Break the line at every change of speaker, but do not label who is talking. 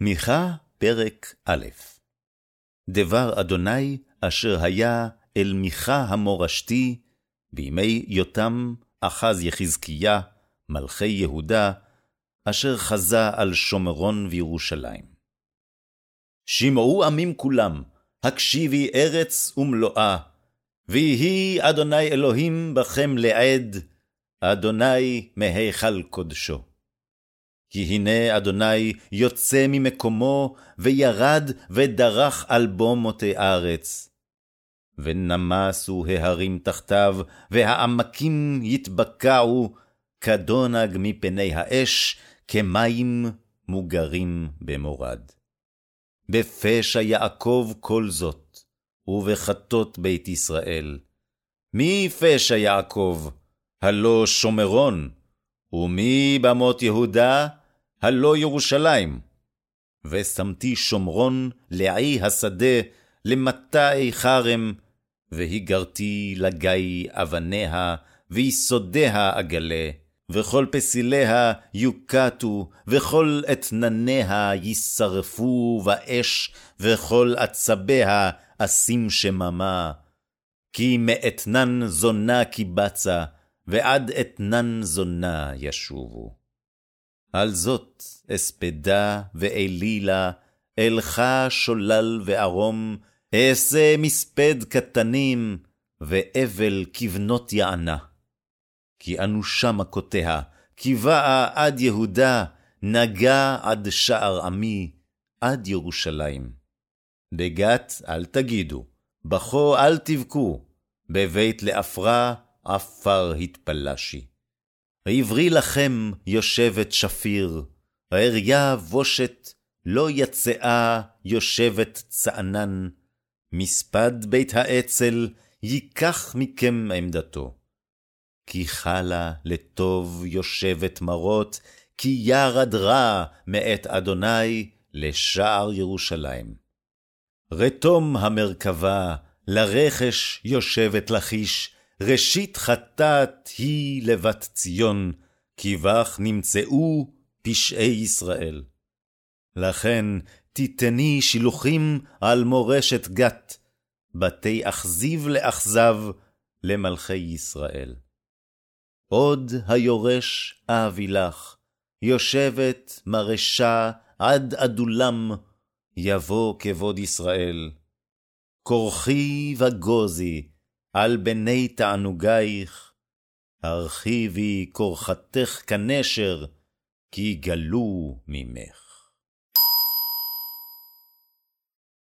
מיכה, פרק א' דבר אדוני אשר היה אל מיכה המורשתי, בימי יותם, אחז יחזקיה, מלכי יהודה, אשר חזה על שומרון וירושלים. שמעו עמים כולם, הקשיבי ארץ ומלואה, ויהי אדוני אלוהים בכם לעד, אדוני מהיכל קודשו. כי הנה אדוני יוצא ממקומו, וירד ודרך על בומותי ארץ. ונמסו ההרים תחתיו, והעמקים יתבקעו, כדונג מפני האש, כמים מוגרים במורד. בפשע יעקב כל זאת, ובחטות בית ישראל. מי פשע יעקב? הלא שומרון, ומי במות יהודה? הלא ירושלים. ושמתי שומרון לעי השדה, למטעי חרם, והיגרתי לגיא אבניה, ויסודיה אגלה, וכל פסיליה יוקטו, וכל אתנניה יישרפו באש, וכל עצביה אשים שממה. כי מאתנן זונה קיבצה, ועד אתנן זונה ישובו. על זאת אספדה ואלילה, אלך שולל וערום, אעשה מספד קטנים, ואבל כבנות יענה. כי אנושה מכותיה, כי באה עד יהודה, נגע עד שער עמי, עד ירושלים. בגת אל תגידו, בכו אל תבכו, בבית לעפרה עפר התפלשי. עברי לכם יושבת שפיר, העריה בושת, לא יצאה יושבת צענן, מספד בית האצל ייקח מכם עמדתו. כי חלה לטוב יושבת מרות, כי ירד רע מאת אדוני לשער ירושלים. רתום המרכבה, לרכש יושבת לכיש, ראשית חטאת היא לבת ציון, כי בך נמצאו פשעי ישראל. לכן תיתני שילוחים על מורשת גת, בתי אכזיב לאכזב למלכי ישראל. עוד היורש אהבי לך, יושבת מרשה עד עדולם, יבוא כבוד ישראל. כורחי וגוזי, על בני תענוגייך, הרחיבי כורחתך כנשר, כי גלו ממך.